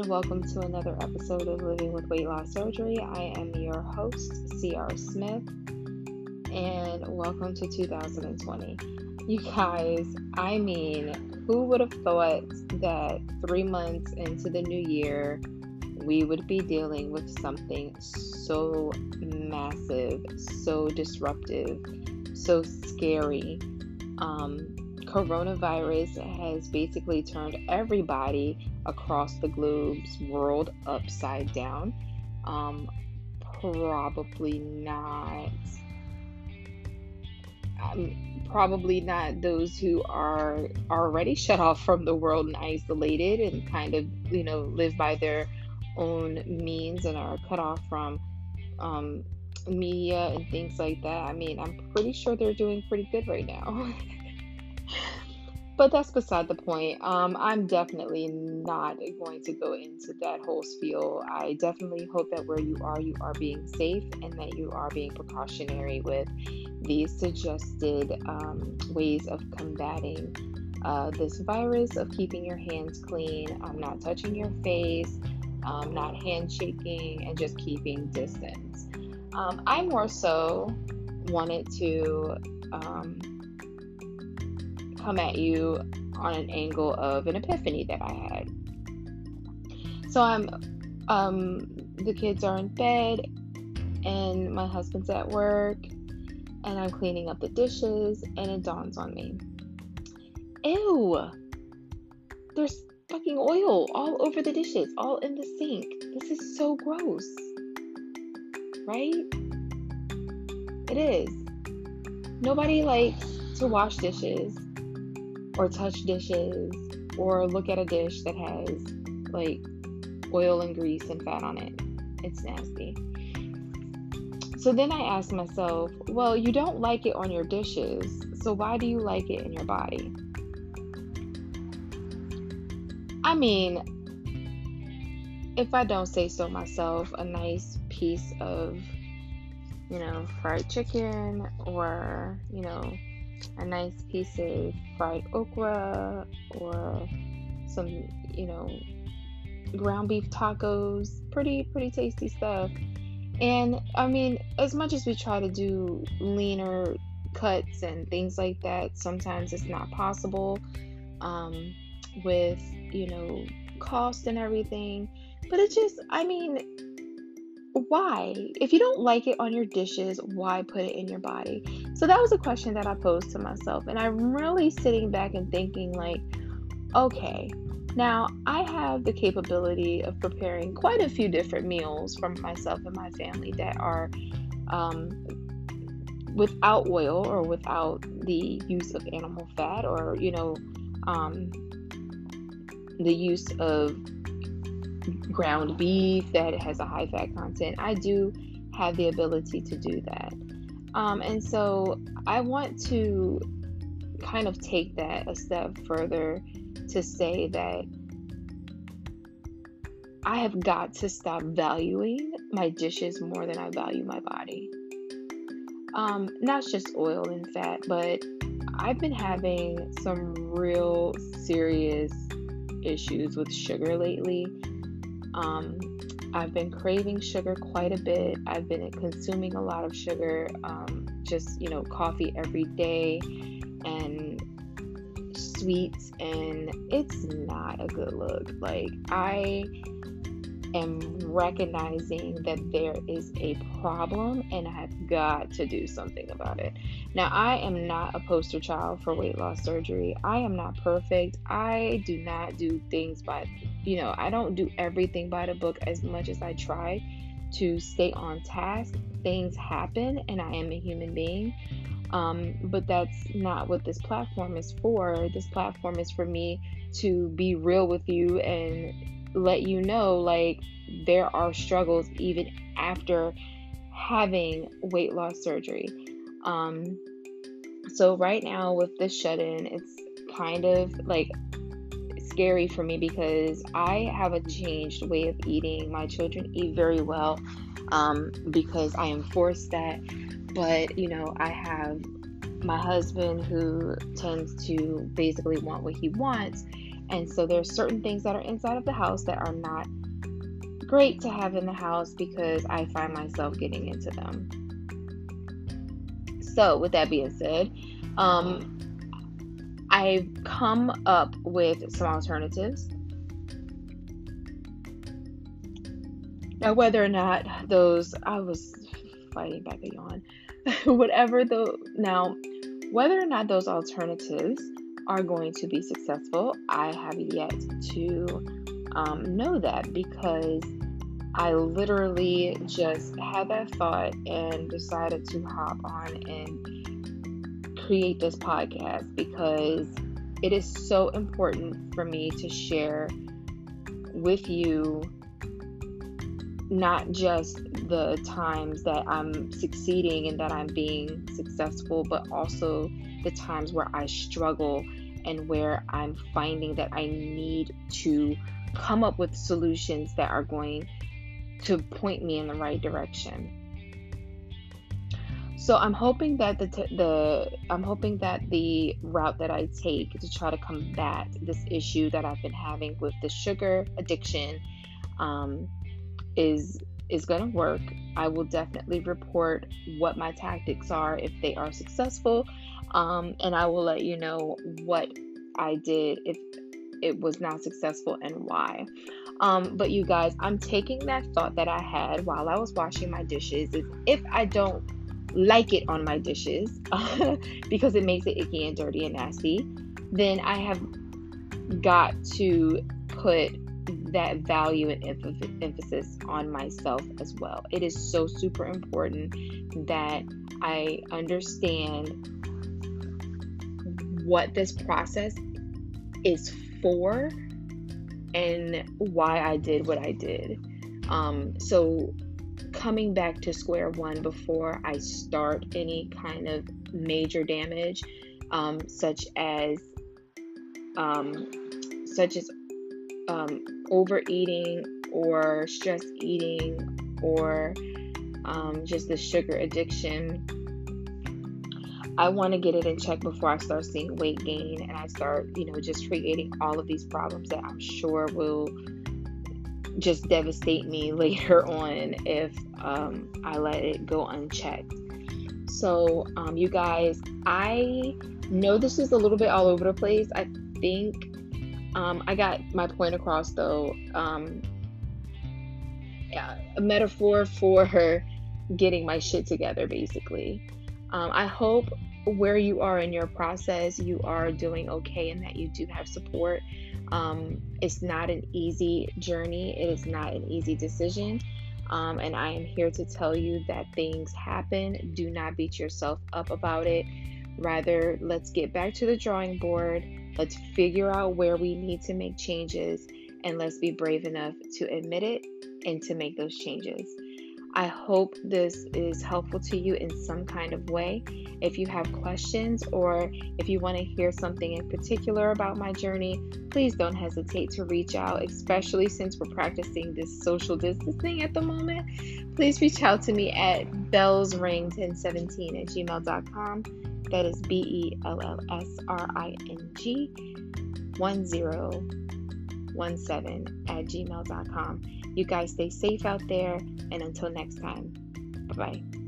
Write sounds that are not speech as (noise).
and welcome to another episode of Living with Weight Loss Surgery. I am your host, CR Smith, and welcome to 2020. You guys, I mean, who would have thought that three months into the new year, we would be dealing with something so massive, so disruptive, so scary? Um, coronavirus has basically turned everybody across the globe's world upside down. Um, probably not. Um, probably not those who are already shut off from the world and isolated and kind of, you know, live by their own means and are cut off from um, media and things like that. I mean, I'm pretty sure they're doing pretty good right now. (laughs) but that's beside the point. Um, I'm definitely not going to go into that whole spiel. I definitely hope that where you are, you are being safe and that you are being precautionary with these suggested um, ways of combating uh, this virus, of keeping your hands clean, um, not touching your face, um, not handshaking, and just keeping distance. Um, I more so wanted to um, come at you on an angle of an epiphany that I had. So I'm, um, the kids are in bed, and my husband's at work, and I'm cleaning up the dishes, and it dawns on me. Ew! There's fucking oil all over the dishes, all in the sink. This is so gross. Right? It is. Nobody likes to wash dishes or touch dishes or look at a dish that has like oil and grease and fat on it. It's nasty. So then I asked myself, well, you don't like it on your dishes, so why do you like it in your body? I mean, if I don't say so myself, a nice piece of, you know, fried chicken or, you know, a nice piece of fried okra or some, you know, ground beef tacos. Pretty, pretty tasty stuff. And I mean, as much as we try to do leaner cuts and things like that, sometimes it's not possible um, with, you know, cost and everything. But it just, I mean, why? If you don't like it on your dishes, why put it in your body? So that was a question that I posed to myself. And I'm really sitting back and thinking, like, okay, now I have the capability of preparing quite a few different meals for myself and my family that are um, without oil or without the use of animal fat or, you know, um, the use of ground beef that has a high fat content. I do have the ability to do that. Um, and so I want to kind of take that a step further to say that I have got to stop valuing my dishes more than I value my body. Um, not just oil and fat, but I've been having some real serious issues with sugar lately. Um, I've been craving sugar quite a bit. I've been consuming a lot of sugar, um, just, you know, coffee every day and sweets, and it's not a good look. Like, I am recognizing that there is a problem and I've got to do something about it. Now, I am not a poster child for weight loss surgery. I am not perfect. I do not do things by, you know, I don't do everything by the book as much as I try to stay on task. Things happen and I am a human being. Um, but that's not what this platform is for. This platform is for me to be real with you and let you know like there are struggles even after having weight loss surgery. Um, so right now with this shut in, it's kind of like scary for me because I have a changed way of eating. My children eat very well um, because I am forced that. But you know, I have my husband who tends to basically want what he wants And so there's certain things that are inside of the house that are not great to have in the house because I find myself getting into them. So, with that being said, um, I've come up with some alternatives. Now, whether or not those, I was fighting back a yawn. (laughs) Whatever the now, whether or not those alternatives are going to be successful, I have yet to um, know that because I literally just had that thought and decided to hop on and create this podcast because it is so important for me to share with you not just the times that I'm succeeding and that I'm being successful, but also the times where I struggle and where I'm finding that I need to come up with solutions that are going to point me in the right direction. So I'm hoping that the t- the I'm hoping that the route that I take to try to combat this issue that I've been having with the sugar addiction um, is is going to work. I will definitely report what my tactics are if they are successful, um, and I will let you know what I did if it was not successful and why. Um, but you guys, I'm taking that thought that I had while I was washing my dishes is if I don't like it on my dishes (laughs) because it makes it icky and dirty and nasty, then I have got to put that value and emphasis on myself as well. It is so super important that I understand what this process is for and why I did what I did. Um, so, coming back to square one before I start any kind of major damage, um, such as um, such as um, overeating or stress eating or um, just the sugar addiction. I want to get it in check before I start seeing weight gain and I start, you know, just creating all of these problems that I'm sure will just devastate me (laughs) later on if um, I let it go unchecked. So, um, you guys, I know this is a little bit all over the place. I think um, I got my point across though. Um, yeah, a metaphor for her getting my shit together, basically. Um, I hope where you are in your process, you are doing okay and that you do have support. Um, it's not an easy journey, it is not an easy decision. Um, and I am here to tell you that things happen. Do not beat yourself up about it. Rather, let's get back to the drawing board. Let's figure out where we need to make changes and let's be brave enough to admit it and to make those changes. I hope this is helpful to you in some kind of way. If you have questions or if you want to hear something in particular about my journey, please don't hesitate to reach out, especially since we're practicing this social distancing at the moment. Please reach out to me at bellsring1017 at gmail.com. That is B E L L S R I N G 1017 at gmail.com. You guys stay safe out there, and until next time, bye bye.